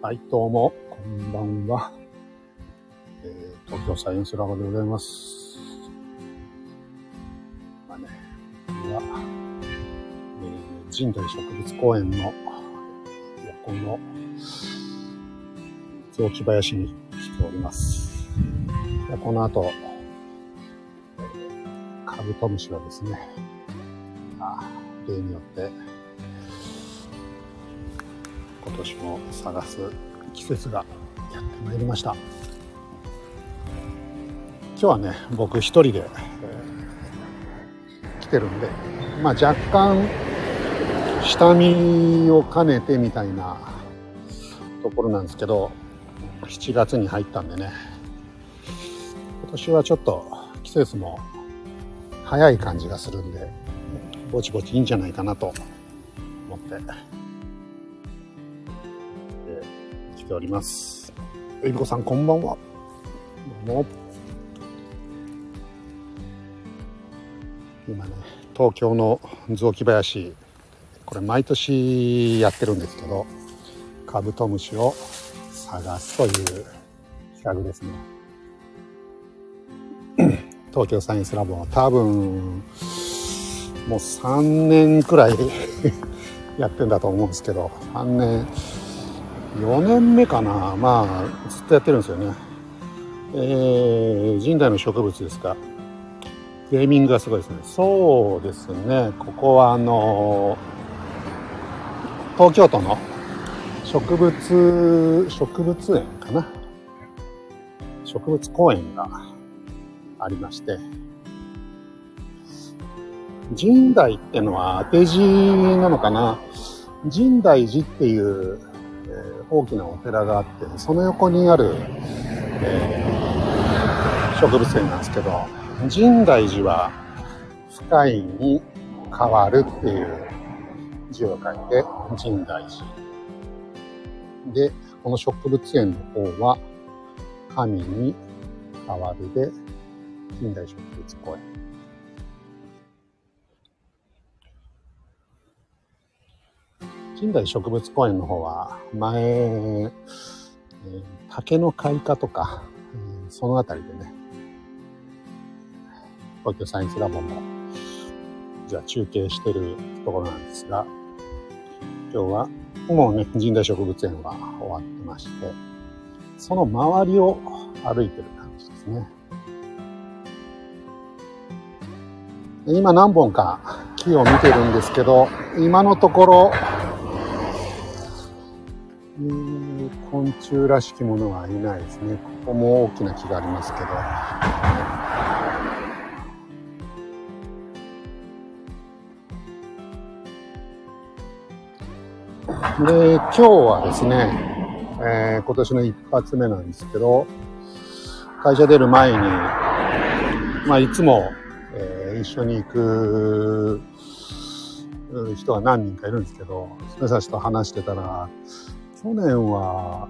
はい、どうも、こんばんは。えー、東京サイエンスラボでございます。まあね、これは、えー、神代植物公園の横の雑木林に来ております。でこの後、カブトムシはですね、あ例によって、今年も探す季節がやってまいりました。今日はね僕一人で、えー来てるんでまあ若干下見を兼ねてみたいなところなんですけど7月に入ったんでね。今年はちょっと季節も早い感じがするんでぼちぼちいいんじゃないかなと思って。来ております。えびこさん、こんばんは。どうも。今ね、東京の雑木林、これ毎年やってるんですけど、カブトムシを探すという企画ですね。東京サイエンスラボは多分、もう3年くらい やってんだと思うんですけど、3年、4年目かな。まあずっとやってるんですよね。えー、神代の植物ですか。ネーミングがすごいですね。そうですね。ここはあの東京都の植物植物園かな。植物公園がありまして。神代ってのは当て字なのかな。神代寺っていうえ大きなお寺があってその横にある、え植物園なんですけど深大寺は深いに変わるっていう字を書いて深大寺。でこの植物園の方は神に変わるで近代植物公園。近代植物公園の方は前、えー竹の開花とか、えーそのあたりでね、東京サイエンスラボも、じゃあ中継してるところなんですが、今日はもうね、神代植物園は終わってまして、その周りを歩いてる感じですね。今何本か木を見てるんですけど、今のところ、昆虫らしきものはいないですね。ここも大きな木がありますけど。で、今日はですね、えー今年の一発目なんですけど、会社出る前に、まあ、いつも、えー一緒に行く人が何人かいるんですけど、その人たちと話してたら、去年は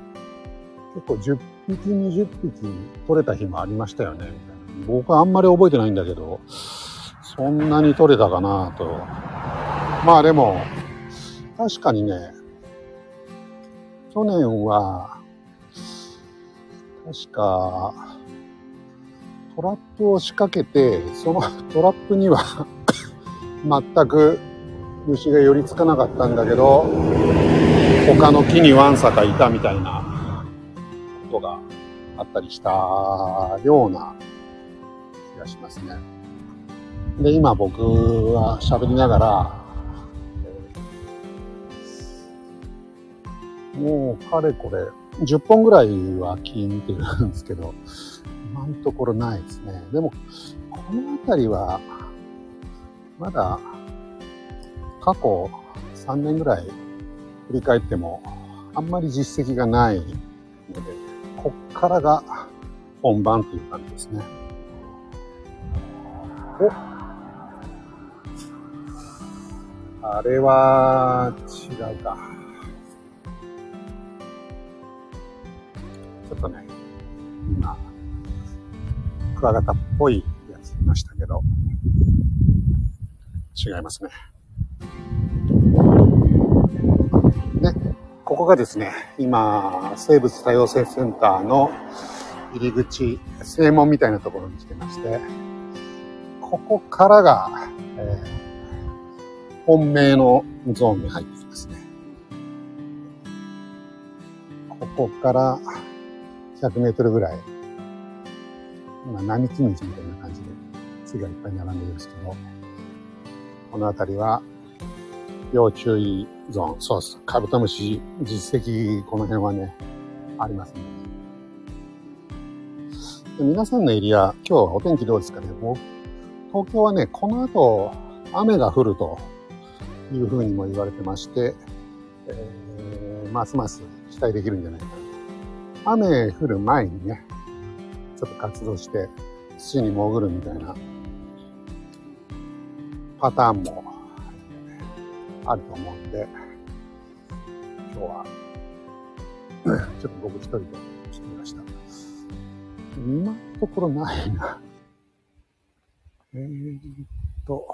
結構10匹、20匹取れた日もありましたよね。僕はあんまり覚えてないんだけど、そんなに取れたかなと。まあでも、確かにね、去年は、確か、トラップを仕掛けて、そのトラップには全く虫が寄りつかなかったんだけど、他の木にわんさかいたみたいなことがあったりしたような気がしますね。で、今僕は喋りながら、もうかれこれ10本ぐらいは木見てるんですけど、今のところないですね。でも、この辺りは、まだ過去3年ぐらい振り返っても、あんまり実績がないので、こっからが本番っていう感じですね。おあれは違うか。ちょっとね、今、クワガタっぽいやついましたけど、違いますね。ね。こがですね、今、生物多様性センターの入り口、正門みたいなところに来てまして、ここからが、えー、本命のゾーンに入ってきますね。ここから100メートルぐらい、今、並木道みたいな感じで、木がいっぱい並んでるんですけど、この辺りは要注意ゾーン。そうです。カブトムシ実績、この辺はね、ありますね。で皆さんのエリア、今日はお天気どうですかねもう東京はね、この後、雨が降るというふうにも言われてまして、えー、ますます期待できるんじゃないかな。雨降る前にね、ちょっと活動して土に潜るみたいなパターンもあると思うんで、今日は、ちょっと僕一人で来てみました。今のところないな。えー、っと、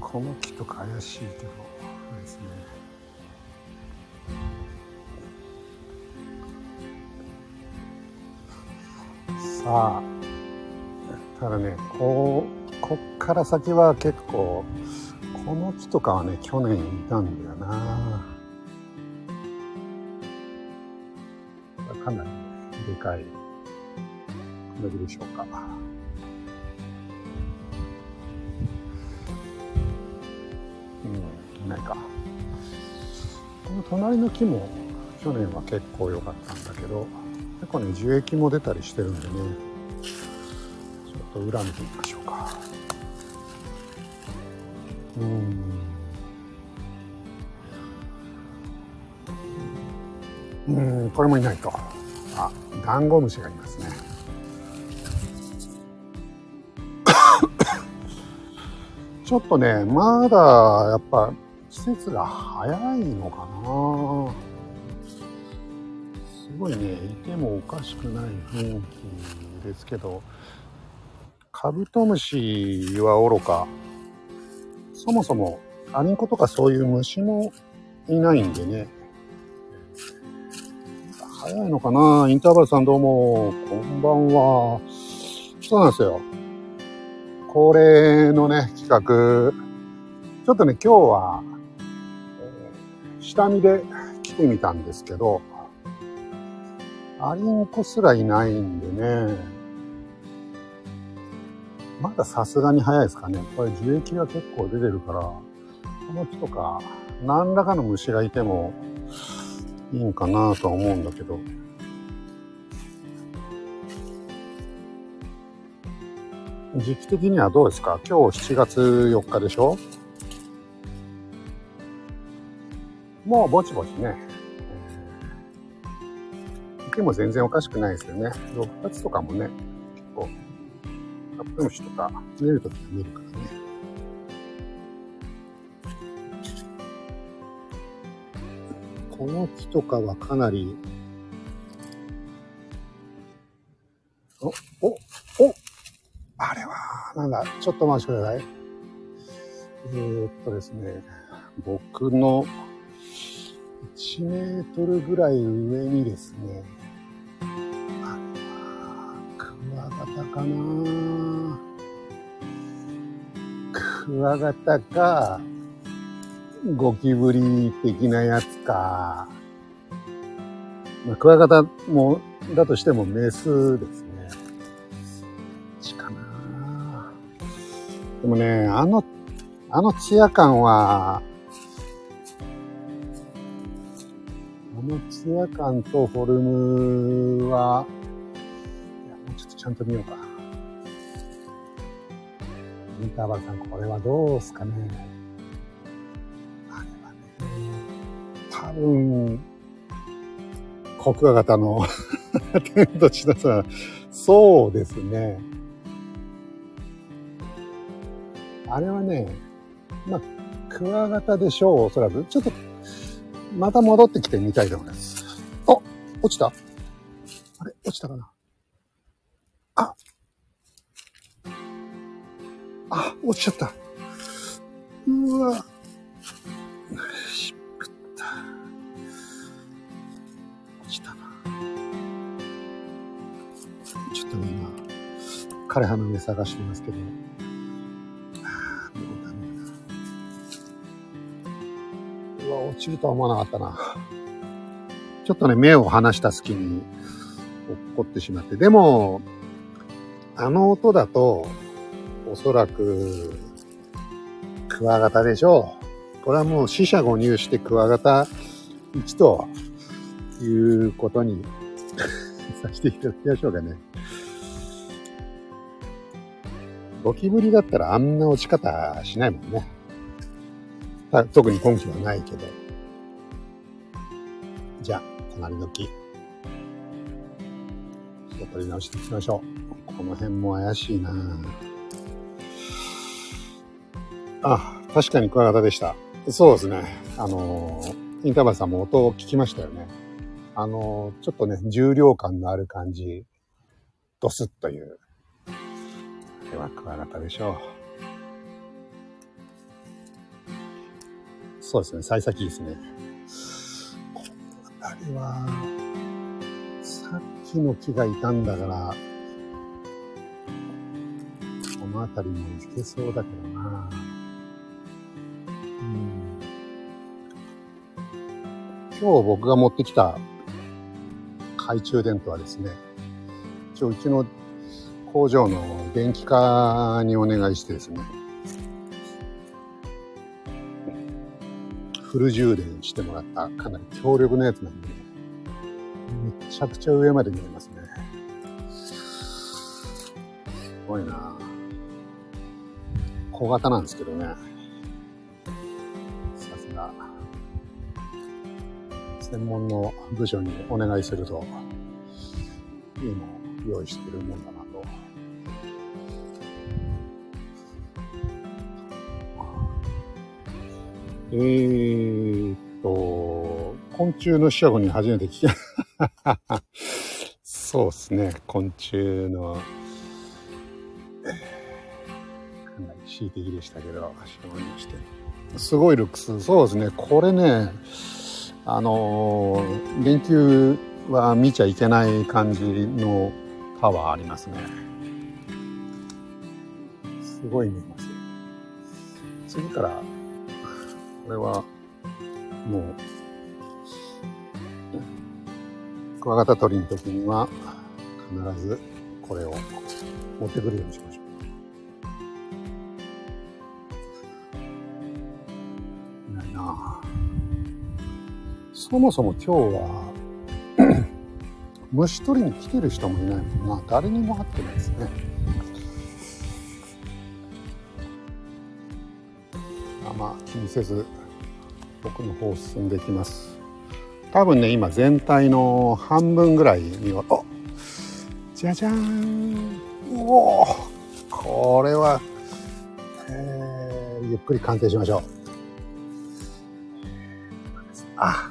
この木とか怪しいけど、ですね。さあ、ただね、こう、こっから先は結構、この木とかはね、去年いたんだよな。かなり、でかいこれでしょうか。うん、いないか。この隣の木も去年は結構良かったんだけど、結構ね、樹液も出たりしてるんでね、ちょっと裏見てみましょうか。うん、これもいないと。あ、ダンゴムシがいますね。ちょっとね、まだやっぱ季節が早いのかな。すごいね、いてもおかしくない雰囲気ですけど、カブトムシはおろか、そもそもアリンコとかそういう虫もいないんでね。早いのかな？インターバルさんどうも、こんばんは。そうなんですよ。恒例のね、企画。ちょっとね、今日は、え、下見で来てみたんですけど、アリンコすらいないんでね、まださすがに早いですかね。これ樹液が結構出てるから、この木とか何らかの虫がいてもいいんかなとは思うんだけど。時期的にはどうですか？今日7月4日でしょ？もうぼちぼちね。えー、も全然おかしくないですよね。6月とかもね、カブトムシとか見るときは見るからね。この木とかはかなり、お、お、おあれは、なんだ、ちょっと待ってください。えー、っとですね、僕の1メートルぐらい上にですね、ったかなクワガタか、ゴキブリ的なやつか。まあ、クワガタも、だとしてもメスですね。ちかなでもね、あの、あのツヤ感は、あのツヤ感とフォルムは、いやもうちょっとちゃんと見ようか。インターバルさん、これはどうすかね。あれはね、多分、国話型の天と地のさ、そうですね。あれはね、まあ、クワガタでしょう、おそらく。ちょっと、また戻ってきてみたいと思います。あ落ちたあれ落ちたかなあ、落ちちゃった。うわ。しぶった。落ちたな。ちょっとね、今、枯れ葉の上探してますけど。ああ、もうダメだ。うわ、落ちるとは思わなかったな。ちょっとね、目を離した隙に落っこってしまって。でも、あの音だと、おそらく、クワガタでしょう。これはもう死者誤入してクワガタ1ということにさせていただきましょうかね。ゴキブリだったらあんな落ち方しないもんね。特に根拠はないけど。じゃあ、隣の木。気を取り直していきましょう。この辺も怪しいなあ、確かにクワガタでした。そうですね。あの、インターバルさんも音を聞きましたよね。あの、ちょっとね、重量感のある感じ、ドスッという。これはクワガタでしょう。そうですね、幸先ですね。この辺りは、さっきの木がいたんだから、この辺りもいけそうだけどな。今日僕が持ってきた懐中電灯はですね、一応うちの工場の電気化にお願いしてですね、フル充電してもらったかなり強力なやつなんで、めちゃくちゃ上まで見えますね。すごいな小型なんですけどね。専門の部署にお願いすると、いいのを用意してるもんだなと。えーっと、昆虫の死者に初めて聞き、そうですね、昆虫の、かなり恣意的でしたけど、死者にして。すごいルックス。そうですね、これね、あの連休は見ちゃいけない感じのパワーありますね。すごい見えます。次から、これは、もう、クワガタ取りの時には、必ずこれを持ってくるようにしましそもそも今日は虫取りに来てる人もいないもんな。誰にも会ってないですね。あまあ気にせず僕の方進んでいきます。多分ね今全体の半分ぐらいにはあじゃじゃーんおおこれは、えー、ゆっくり鑑定しましょう。あ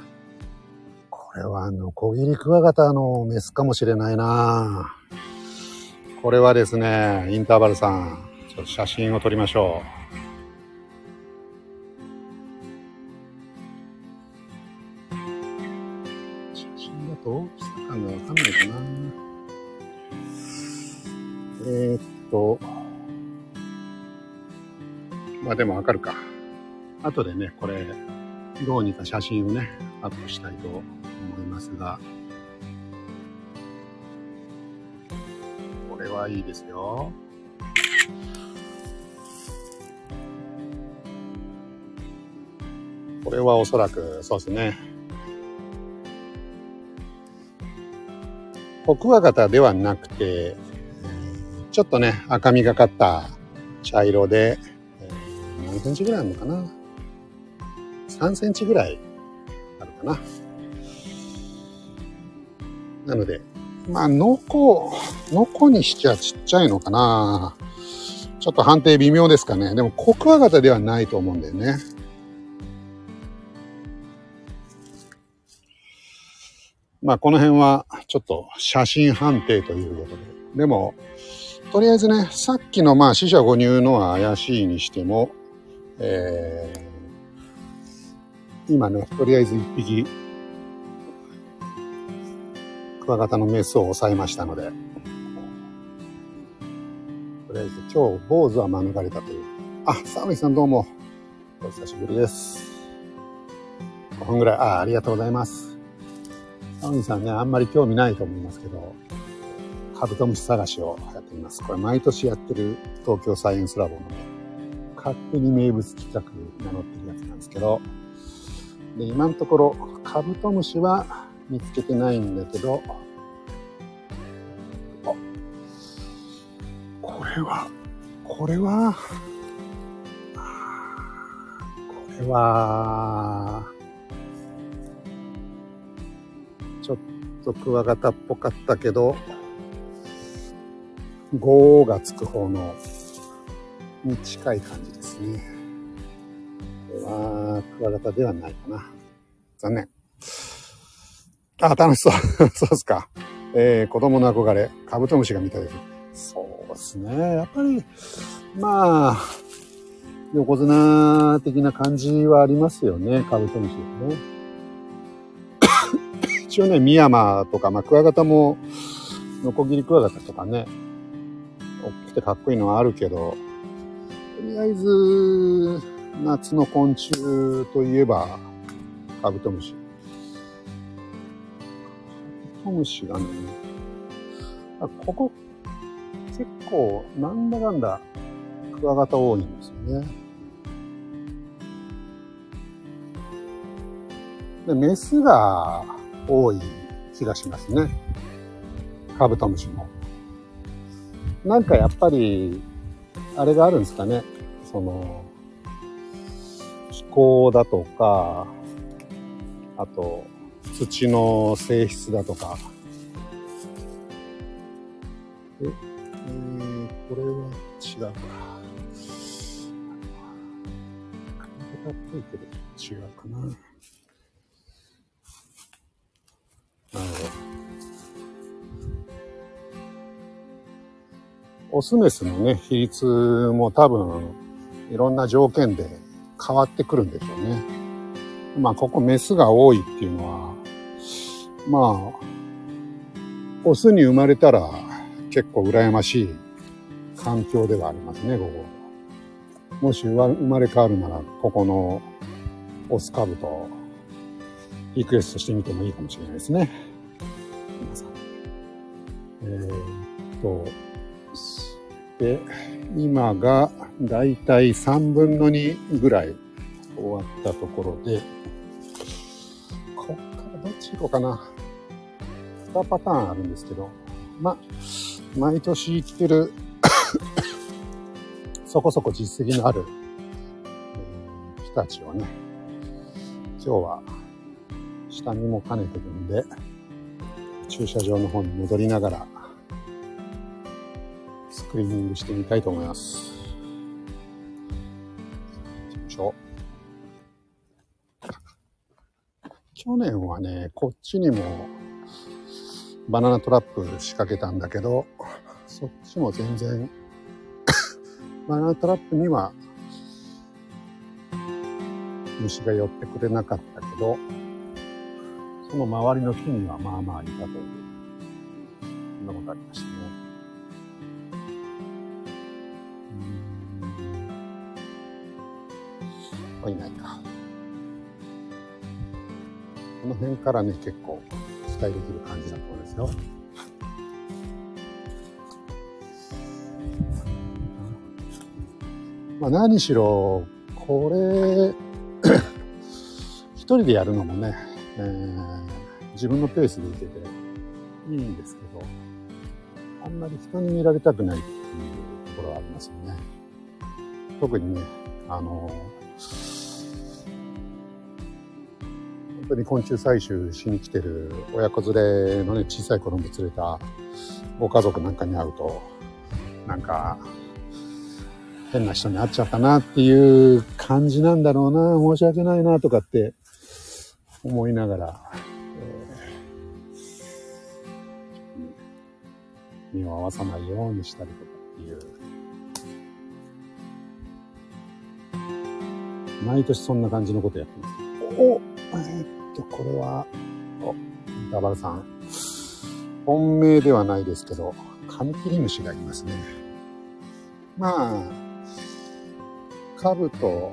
これはあの、小切りクワガタのメスかもしれないなこれはですね、インターバルさん、ちょっと写真を撮りましょう。写真だと大きさ感がわかんないかなえー、っと、まあでもわかるか。後でね、これ、どうにか写真をね、アップしたいと思いますが、これはいいですよ。これはおそらく、そうですね。コクワガタではなくて、ちょっとね、赤みがかった茶色で、何センチぐらいあるのかな ?3 センチぐらいあるかな。なので、まあ、ノコ、ノコにしちゃちっちゃいのかな。ちょっと判定微妙ですかね。でも、コクワガタではないと思うんだよね。まあ、この辺はちょっと写真判定ということで。でも、とりあえずね、さっきのまあ死者誤入のは怪しいにしても、えー、今ね、とりあえず一匹クワガタのメスを抑えましたので、とりあえず今日、坊主は免れたという。あ、サムイさんどうも。お久しぶりです。5分ぐらい。あ、ありがとうございます。サムさんね、あんまり興味ないと思いますけど、カブトムシ探しをやっています。これ毎年やってる東京サイエンスラボのね、勝手に名物企画名乗ってるやつなんですけど、で、今のところカブトムシは見つけてないんだけど、あこれは、これは、これは、ちょっとクワガタっぽかったけど、5がつく方のに近い感じですね。これはクワガタではないかな。残念。あ、楽しそう。そうっすか。えー、子供の憧れ、カブトムシが見たです。そうですね。やっぱり、まあ、横綱的な感じはありますよね、カブトムシですね。一応ね、ミヤマとか、まあ、クワガタも、ノコギリクワガタとかね、大きくてかっこいいのはあるけど、とりあえず、夏の昆虫といえば、カブトムシ。カブトムシがね、ここ、結構、なんだかんだ、クワガタ多いんですよね。で、メスが多い気がしますね。カブトムシも。なんかやっぱり、あれがあるんですかね。その、気候だとか、あと、土の性質だとか。え、えー、これは違うか。髪型っぽいけど違うかな。なるほど。オスメスのね、比率も多分、いろんな条件で変わってくるんでしょうね。まあ、ここメスが多いっていうのは、まあ、オスに生まれたら結構羨ましい環境ではありますね、ここ。もし生まれ変わるなら、ここのオス株とリクエストしてみてもいいかもしれないですね。皆さん。えー、っと、で、今がだいたい3分の2ぐらい終わったところで、こっからどっち行こうかな。2パターンあるんですけど、ま、毎年行ってる そこそこ実績のある、えー、人たちをね、今日は下見も兼ねてるんで、駐車場の方に戻りながら、スクリーニングしてみたいと思います。よいしょう。去年はね、こっちにもバナナトラップ仕掛けたんだけど、そっちも全然 バナナトラップには虫が寄ってくれなかったけど、その周りの木にはまあまあいたという、そんなことありましたね。はいないか。この辺からね、結構期待できる感じだと思いますよ。まあ何しろ、これ、一人でやるのもね、え、自分のペースでいけていいんですけど、あんまり人に見られたくないっていうところはありますよね。特にね、あの、本当に昆虫採集しに来てる親子連れのね、小さい子供連れたご家族なんかに会うと、なんか、変な人に会っちゃったなっていう感じなんだろうな、申し訳ないなとかって思いながら、えー、身を合わさないようにしたりとかっていう。毎年そんな感じのことやってます。おえー、っと、これは、お、ダバルさん。本命ではないですけど、カミキリムシがいますね。まあ、カブと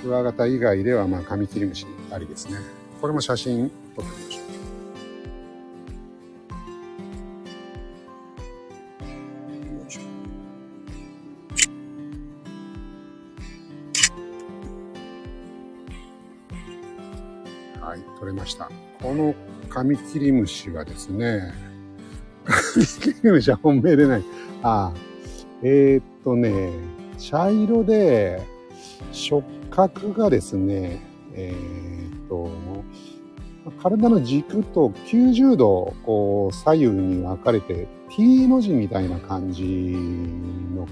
クワガタ以外では、まあ、カミキリムシありですね。これも写真撮ってみまし。はい、撮れました。このカミキリムシはですね、カミキリムシは本命でない。ああ、えー、っとね、茶色で触覚がですね、えー、っと、体の軸と90度こう左右に分かれて T の字みたいな感じの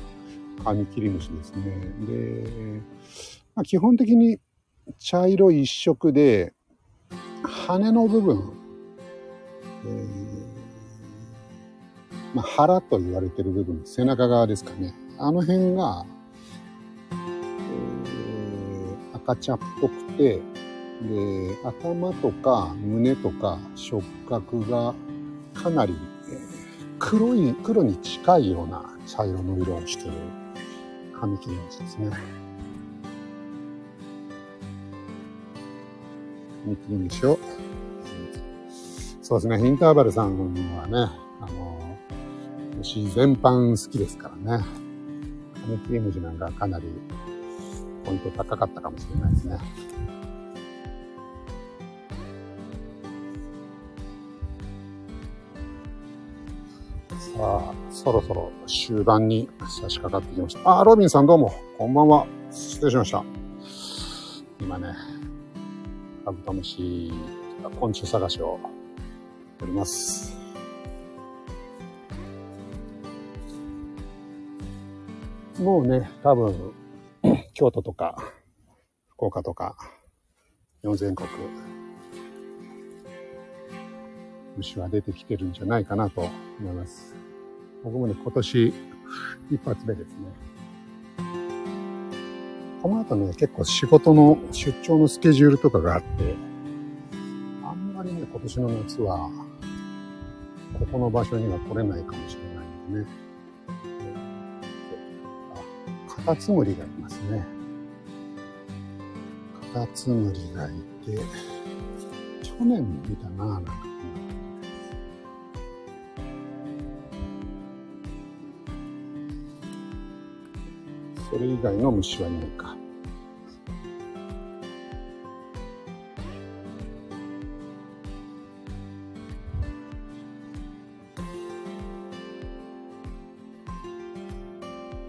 カミキリムシですね。で、まあ、基本的に茶色一色で羽の部分、えーまあ、腹と言われてる部分、背中側ですかね。あの辺が、えー、赤茶っぽくて、で、頭とか胸とか触覚がかなり、えー、黒い、黒に近いような茶色の色をしてるカミキリムシですね。カミキリムシを、そうですね、インターバルさんはね、あの、虫全般好きですからね。カミキリムシなんかかなりポイント高かったかもしれないですね。さあ、そろそろ終盤に差し掛かってきました。あ、ロビンさんどうも、こんばんは。失礼しました。今ね、カブトムシ、昆虫探しをおります。もうね、多分、京都とか、福岡とか、日本全国、虫は出てきてるんじゃないかなと思います。僕もね、今年一発目ですね。この後ね、結構仕事の出張のスケジュールとかがあって、あんまりね、今年の夏は、ここの場所には来れないかもしれないんでね。あカタツムリがいますね。カタツムリがいて、去年も見たな、なんかそれ以外の虫はいないか。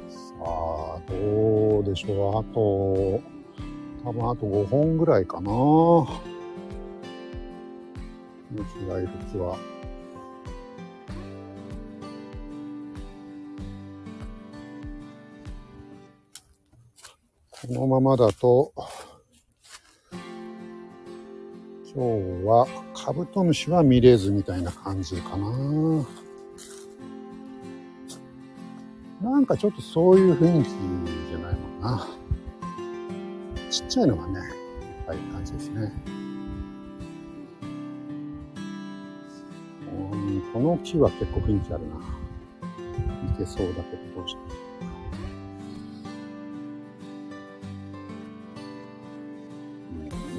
さあ、どうでしょう。あと、多分あと5本ぐらいかな。虫がいる木は。このままだと、今日はカブトムシは見れずみたいな感じかな。なんかちょっとそういう雰囲気じゃないもんな。ちっちゃいのがね、いっぱい感じですね。この木は結構雰囲気あるな。いけそうだけどどうしたら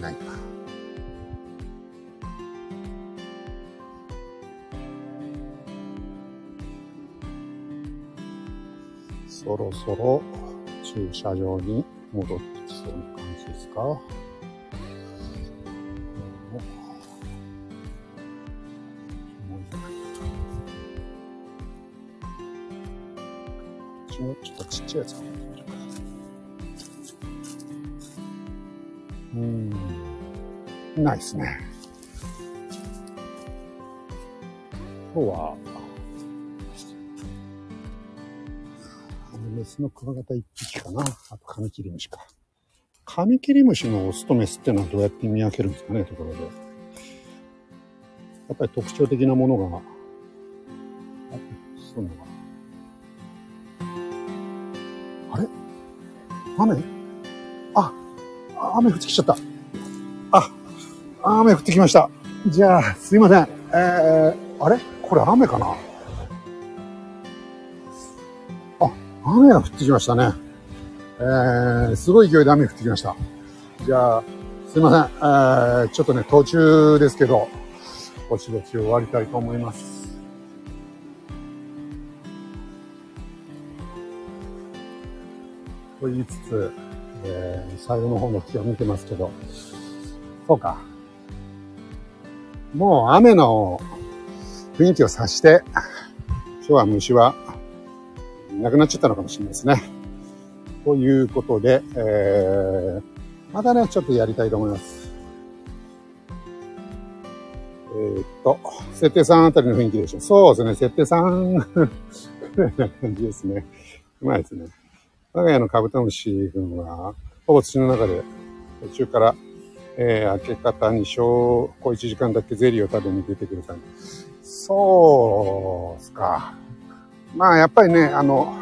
ないか。そろそろ駐車場に戻ってきそうな感じですか？ないですね。今日は、あの、メスのクワガタ一匹かな。あと、カミキリムシか。カミキリムシのオスとメスってのはどうやって見分けるんですかね、ところで。やっぱり特徴的なものが、そうなのかな。あれ？雨？あ、雨降ってきちゃった。雨降ってきました。じゃあ、すいません。えー、あれ？これ雨かな？あ、雨が降ってきましたね。えー、すごい勢いで雨降ってきました。じゃあ、すいません。えー、ちょっとね、途中ですけど、ぼちぼち終わりたいと思います。と言いつつ、えー、最後の方の気を見てますけど、そうか。もう雨の雰囲気を察して、今日は虫はなくなっちゃったのかもしれないですね。ということで、えー、またね、ちょっとやりたいと思います。えー、っと、設定3あたりの雰囲気でしょ。そうですね、設定3ぐらいな感じですね。うまいですね。我が家のカブトムシ君は、ほぼ土の中で途中から、えー、明け方に小、小1時間だけゼリーを食べに出てくる感じ。そうっすか。まあ、やっぱりね、あの、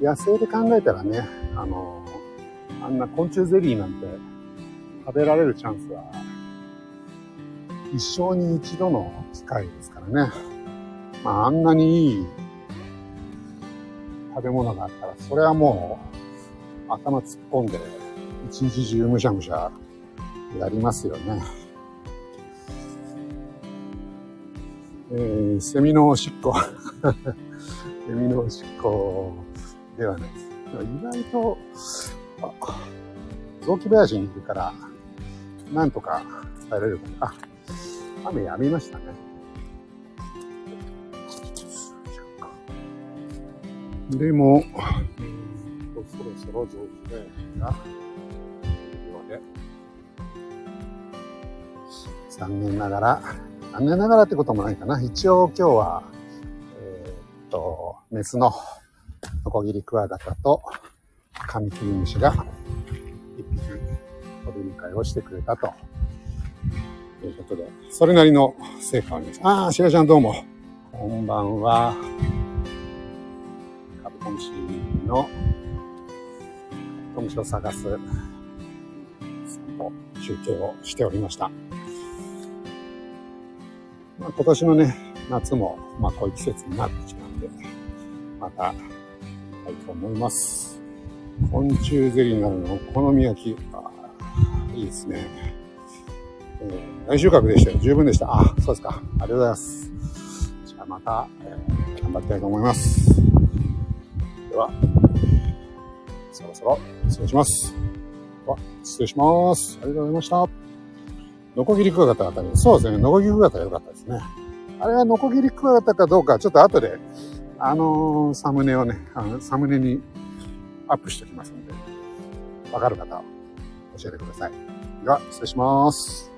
野生で考えたらね、あの、あんな昆虫ゼリーなんて食べられるチャンスは一生に一度の機会ですからね。まあ、あんなにいい食べ物があったら、それはもう頭突っ込んで一日中むしゃむしゃやりますよね。えー、セミのおしっこ。セミのおしっこではないです。意外と、あ雑木林にいるから、なんとか耐えられるかな。あ、雨やみましたね。でも、そろそろ雑木林が、よう残念ながら、残念ながらってこともないかな。一応今日は、えー、っと、メスのノコギリクワガタとカミキリムシが一匹お出迎えをしてくれたとということで、それなりの成果をあります。ああ、しらちゃんどうも。こんばんは。カブトムシの、カブトムシを探す、散歩、中継をしておりました。まあ、今年のね、夏も、まあ、こういう季節になってきたんで、また、たいと思います。昆虫ゼリーになるのお好み焼き。あいいですね。えー、大収穫でしたよ。十分でした。あ、そうですか。ありがとうございます。じゃあまた、えー、頑張りたいと思います。では、そろそろ失礼します。では、失礼します。ありがとうございました。ノコギリクワガタあたり。そうですね。ノコギリクワガタが良かったですね。あれはノコギリクワガタかどうか、ちょっと後で、あのー、サムネをね、あのサムネにアップしておきますので、わかる方教えてください。では、失礼します。